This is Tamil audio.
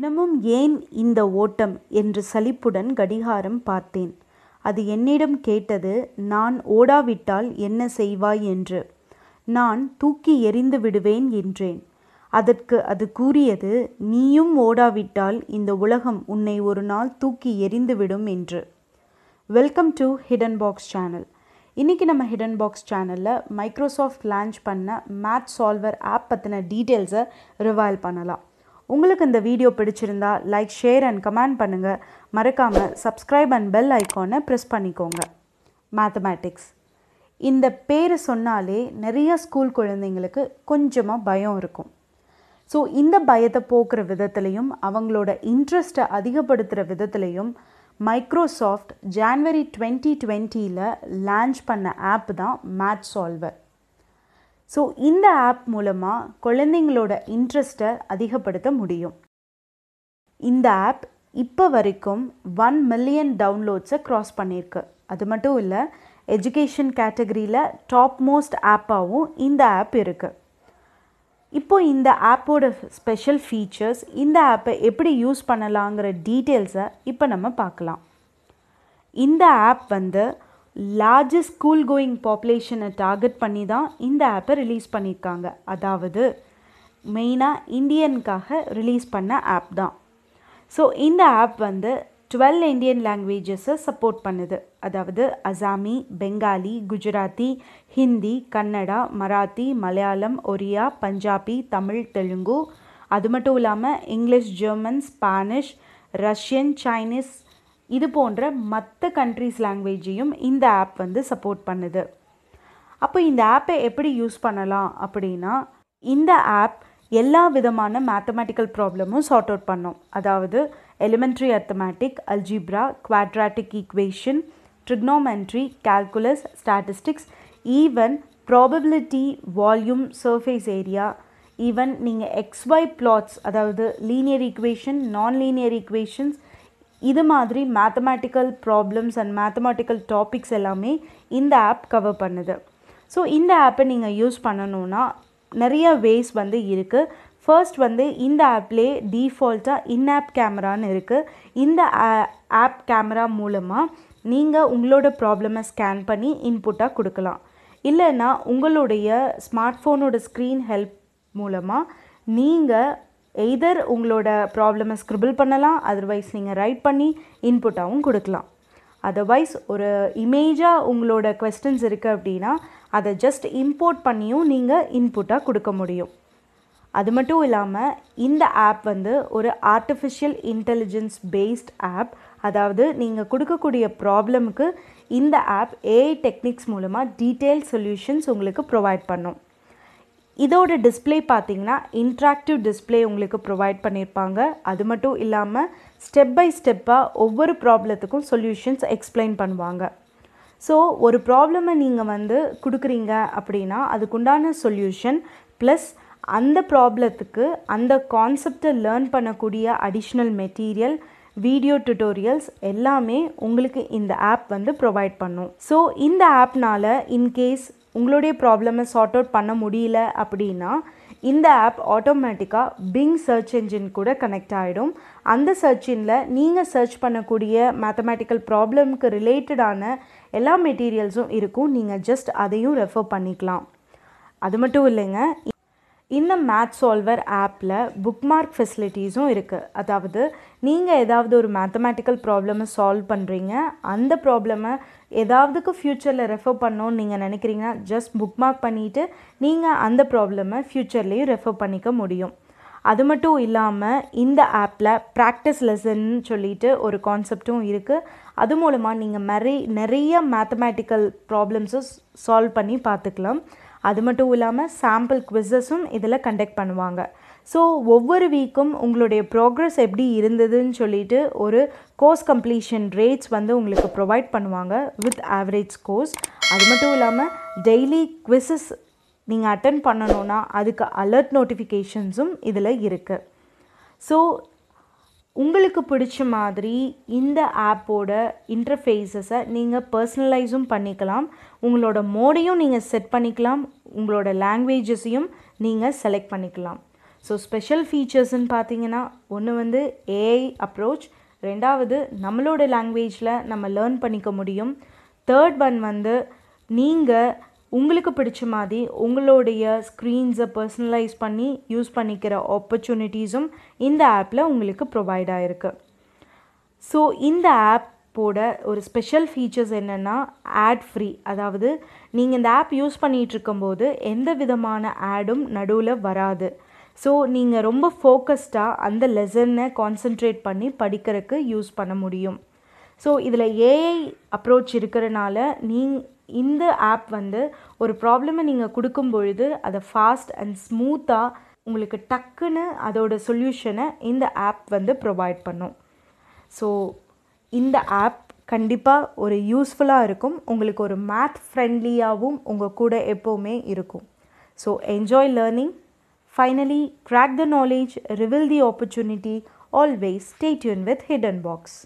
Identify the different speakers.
Speaker 1: தினமும் ஏன் இந்த ஓட்டம்? என்று சலிப்புடன் கடிகாரம் பார்த்தேன். அது என்னிடம் கேட்டது நான் ஓடாவிட்டால் என்ன செய்வாய்? என்று. நான் தூக்கி எறிந்து விடுவேன் என்றேன். அதற்கு அது கூறியது நீயும் ஓடாவிட்டால் இந்த உலகம் உன்னை ஒரு நாள் தூக்கி எறிந்துவிடும் என்று. Welcome to hidden box channel இன்றைக்கி நம்ம ஹிடன் பாக்ஸ் சேனலில் மைக்ரோசாஃப்ட் லான்ச் பண்ண மேத் சால்வர் ஆப் பற்றின டீட்டெயில்ஸை ரிவைல் பண்ணலாம். உங்களுக்கு இந்த வீடியோ பிடிச்சிருந்தா லைக் ஷேர் அண்ட் கமெண்ட் பண்ணுங்கள் மறக்காமல் சப்ஸ்கிரைப் அண்ட் பெல் ஐக்கானை ப்ரெஸ் பண்ணிக்கோங்க. மேத்தமேட்டிக்ஸ் இந்த பேரை சொன்னாலே நிறைய ஸ்கூல் குழந்தைங்களுக்கு கொஞ்சமாக பயம் இருக்கும். ஸோ இந்த பயத்தை போக்குற விதத்துலையும் அவங்களோட இன்ட்ரெஸ்ட்டை அதிகப்படுத்துகிற விதத்துலையும் மைக்ரோசாஃப்ட் ஜான்வரி டுவெண்ட்டி டுவெண்ட்டியில் லான்ச் பண்ண ஆப் தான் மேத் சால்வர் ஸோ இந்த ஆப் மூலமாக குழந்தைங்களோட இன்ட்ரெஸ்ட்டை அதிகப்படுத்த முடியும். இந்த ஆப் இப்போ வரைக்கும் ஒன் மில்லியன் டவுன்லோட்ஸை க்ராஸ் பண்ணியிருக்கு அது மட்டும் இல்லை எஜுகேஷன் கேட்டகரியில் டாப் மோஸ்ட் ஆப்பாகவும் இந்த ஆப் இருக்குது இப்போ இந்த ஆப்போட ஸ்பெஷல் ஃபீச்சர்ஸ் இந்த ஆப்பை எப்படி யூஸ் பண்ணலாங்கிற டீட்டெயில்ஸை இப்போ நம்ம பார்க்கலாம். இந்த ஆப் வந்து லார்ஜஸ்ட் ஸ்கூல் கோயிங் பாப்புலேஷனை டார்கெட் பண்ணி தான் இந்த ஆப்பை ரிலீஸ் பண்ணியிருக்காங்க அதாவது மெயினாக இந்தியனுக்காக ரிலீஸ் பண்ண ஆப் தான் ஸோ இந்த ஆப் வந்து டுவெல் இந்தியன் லாங்குவேஜஸை சப்போர்ட் பண்ணுது. அதாவது அசாமி பெங்காலி குஜராத்தி ஹிந்தி கன்னடா மராத்தி மலையாளம் ஒரியா பஞ்சாபி தமிழ் தெலுங்கு. அது மட்டும் இல்லாமல் English German Spanish Russian Chinese இது போன்ற மற்ற கண்ட்ரிஸ் லாங்குவேஜையும் இந்த ஆப் வந்து சப்போர்ட் பண்ணுது. அப்போ இந்த ஆப்பை எப்படி யூஸ் பண்ணலாம் அப்படின்னா இந்த ஆப் எல்லா விதமான மேத்தமேட்டிக்கல் ப்ராப்ளமும் சார்ட் அவுட் பண்ணும். அதாவது elementary arithmetic algebra quadratic equation trigonometry calculus statistics even probability volume surface area even நீங்கள் எக்ஸ்ஒய் பிளாட்ஸ் அதாவது linear equation non linear equations இது மாதிரி mathematical problems and mathematical topics எல்லாமே இந்த ஆப் கவர் பண்ணுது. ஸோ இந்த ஆப்பை நீங்கள் யூஸ் பண்ணணுன்னா நிறைய வேஸ் வந்து இருக்குது ஃபர்ஸ்ட் வந்து இந்த ஆப்லேயே டீஃபால்ட்டாக இன் ஆப் கேமரான்னு இருக்குது இந்த ஆப் கேமரா மூலமாக நீங்கள் உங்களோட ப்ராப்ளமை ஸ்கேன் பண்ணி இன்புட்டாக கொடுக்கலாம். இல்லைன்னா உங்களுடைய ஸ்மார்ட் ஃபோனோட ஸ்க்ரீன் ஹெல்ப் மூலமாக நீங்கள் எய்தர் உங்களோட ப்ராப்ளமை ஸ்க்ரிபிள் பண்ணலாம் அதர்வைஸ் நீங்கள் ரைட் பண்ணி இன்புட்டாகவும் கொடுக்கலாம். அதர்வைஸ் ஒரு இமேஜாக உங்களோட கொஸ்டின்ஸ் இருக்குது அப்படின்னா அதை ஜஸ்ட் இம்போர்ட் பண்ணியும் நீங்கள் இன்புட்டாக கொடுக்க முடியும். அது மட்டும் இல்லாமல் இந்த ஆப் வந்து ஒரு ஆர்டிஃபிஷியல் இன்டெலிஜென்ஸ் பேஸ்ட் ஆப் அதாவது நீங்கள் கொடுக்கக்கூடிய ப்ராப்ளமுக்கு இந்த ஆப் ஏஐ டெக்னிக்ஸ் மூலமாக டீட்டெயில் சொல்யூஷன்ஸ் உங்களுக்கு ப்ரொவைட் பண்ணும். இதோட டிஸ்பிளே பார்த்தீங்கன்னா இன்ட்ராக்டிவ் டிஸ்பிளே உங்களுக்கு ப்ரொவைட் பண்ணியிருப்பாங்க அது மட்டும் இல்லாமல் ஸ்டெப் பை ஸ்டெப்பாக ஒவ்வொரு ப்ராப்ளத்துக்கும் சொல்யூஷன்ஸ் எக்ஸ்பிளைன் பண்ணுவாங்க. ஸோ ஒரு ப்ராப்ளமை நீங்கள் வந்து கொடுக்குறீங்க அப்படின்னா அதுக்குண்டான சொல்யூஷன் ப்ளஸ் அந்த ப்ராப்ளத்துக்கு அந்த கான்செப்டை லேர்ன் பண்ணக்கூடிய அடிஷ்னல் மெட்டீரியல் வீடியோ டுட்டோரியல்ஸ் எல்லாமே உங்களுக்கு இந்த ஆப் வந்து ப்ரொவைட் பண்ணும். ஸோ இந்த ஆப்னால் இன்கேஸ் உங்களுடைய ப்ராப்ளமை சார்ட் அவுட் பண்ண முடியல அப்படின்னா இந்த ஆப் ஆட்டோமேட்டிக்காக பிங் சர்ச் என்ஜின் கூட கனெக்ட் ஆகிடும் அந்த சர்ச் நீங்கள் சர்ச் பண்ணக்கூடிய மேத்தமேட்டிக்கல் ப்ராப்ளம்க்கு ரிலேட்டடான எல்லா மெட்டீரியல்ஸும் இருக்கும். நீங்கள் ஜஸ்ட் அதையும் ரெஃபர் பண்ணிக்கலாம். அது மட்டும் இல்லைங்க இந்த மேத் சால்வர் ஆப்பில் புக் மார்க் ஃபெசிலிட்டிஸும் இருக்குது அதாவது நீங்கள் ஏதாவது ஒரு மேத்தமேட்டிக்கல் ப்ராப்ளமை சால்வ் பண்ணுறீங்க அந்த ப்ராப்ளமை ஏதாவதுக்கு ஃப்யூச்சரில் ரெஃபர் பண்ணோன்னு நீங்கள் நினைக்கிறீங்கன்னா ஜஸ்ட் புக் மார்க் பண்ணிவிட்டு நீங்கள் அந்த ப்ராப்ளமை ஃப்யூச்சர்லேயும் ரெஃபர் பண்ணிக்க முடியும். அது மட்டும் இல்லாமல் இந்த ஆப்பில் ப்ராக்டிஸ் லெசன் சொல்லிட்டு ஒரு கான்செப்டும் இருக்குது அது மூலமாக நீங்கள் நிறைய நிறைய மேத்தமேட்டிக்கல் ப்ராப்ளம்ஸும் சால்வ் பண்ணி பார்த்துக்கலாம். அது மட்டும் இல்லாமல் சாம்பிள் குவிஸஸும் இதில் கண்டக்ட் பண்ணுவாங்க. ஸோ ஒவ்வொரு வீக்கும் உங்களுடைய ப்ராக்ரஸ் எப்படி இருந்ததுன்னு சொல்லிட்டு ஒரு கோர்ஸ் கம்ப்ளீஷன் ரேட்ஸ் வந்து உங்களுக்கு ப்ரொவைட் பண்ணுவாங்க வித் ஆவரேஜ் கோர்ஸ் அது மட்டும் இல்லாமல் டெய்லி குவிஸஸ் நீங்கள் அட்டன் பண்ணணுன்னா அதுக்கு அலர்ட் நோட்டிஃபிகேஷன்ஸும் இதில் இருக்குது ஸோ உங்களுக்கு பிடிச்ச மாதிரி இந்த ஆப்போட இன்டர்ஃபேஸஸை நீங்கள் பர்சனலைஸும் பண்ணிக்கலாம். உங்களோட மோடையும் நீங்கள் செட் பண்ணிக்கலாம். உங்களோட லாங்குவேஜஸையும் நீங்கள் செலக்ட் பண்ணிக்கலாம். ஸோ ஸ்பெஷல் ஃபீச்சர்ஸ்ன்னு பார்த்தீங்கன்னா ஒன்று வந்து ஏஐ அப்ரோச் ரெண்டாவது நம்மளோட லாங்குவேஜில் நம்ம லேர்ன் பண்ணிக்க முடியும். தேர்ட் ஒன் வந்து நீங்கள் உங்களுக்கு பிடிச்ச மாதிரி உங்களுடைய ஸ்க்ரீன்ஸை பர்சனலைஸ் பண்ணி யூஸ் பண்ணிக்கிற ஆப்பர்ச்சுனிட்டிஸும் இந்த ஆப்பில் உங்களுக்கு ப்ரொவைட் ஆகிருக்கு ஸோ இந்த ஆப்போட ஒரு ஸ்பெஷல் ஃபீச்சர்ஸ் என்னென்னா ஆட் ஃப்ரீ அதாவது நீங்கள் இந்த ஆப் யூஸ் பண்ணிகிட்ருக்கும்போது எந்த விதமான ஆடும் நடுவில் வராது. ஸோ நீங்கள் ரொம்ப ஃபோக்கஸ்டாக அந்த லெசனை கான்சென்ட்ரேட் பண்ணி படிக்கிறதுக்கு யூஸ் பண்ண முடியும். ஸோ இதில் ஏஐ அப்ரோச் இருக்கிறனால நீங் இந்த ஆப் வந்து ஒரு ப்ராப்ளமை நீங்கள் கொடுக்கும் பொழுது அதை ஃபாஸ்ட் அண்ட் ஸ்மூத்தாக உங்களுக்கு டக்குன்னு அதோட சொல்யூஷனை இந்த ஆப் வந்து ப்ரொவைட் பண்ணும். ஸோ இந்த ஆப் கண்டிப்பாக ஒரு யூஸ்ஃபுல்லாக இருக்கும். உங்களுக்கு ஒரு மேத் ஃப்ரெண்ட்லியாகவும் உங்கள் கூட எப்போவுமே இருக்கும். So enjoy learning Finally, crack the knowledge, reveal the opportunity. Always stay tuned with Hidden Box.